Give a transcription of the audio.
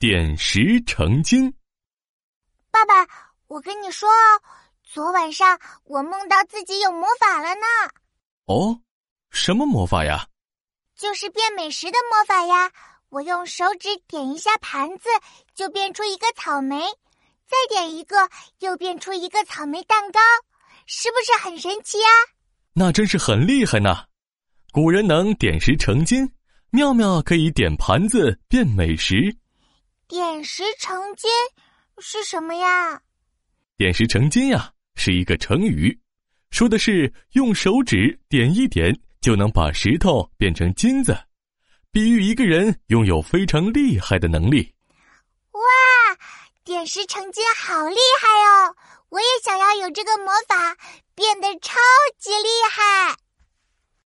点石成金。爸爸，我跟你说哦，昨晚上我梦到自己有魔法了呢。哦，什么魔法呀？就是变美食的魔法呀！我用手指点一下盘子，就变出一个草莓；再点一个，又变出一个草莓蛋糕，是不是很神奇呀？那真是很厉害呢！古人能点石成金，妙妙可以点盘子变美食。点石成金是什么呀？点石成金呀，是一个成语，说的是用手指点一点就能把石头变成金子，比喻一个人拥有非常厉害的能力。哇，点石成金好厉害哦！我也想要有这个魔法，变得超级厉害。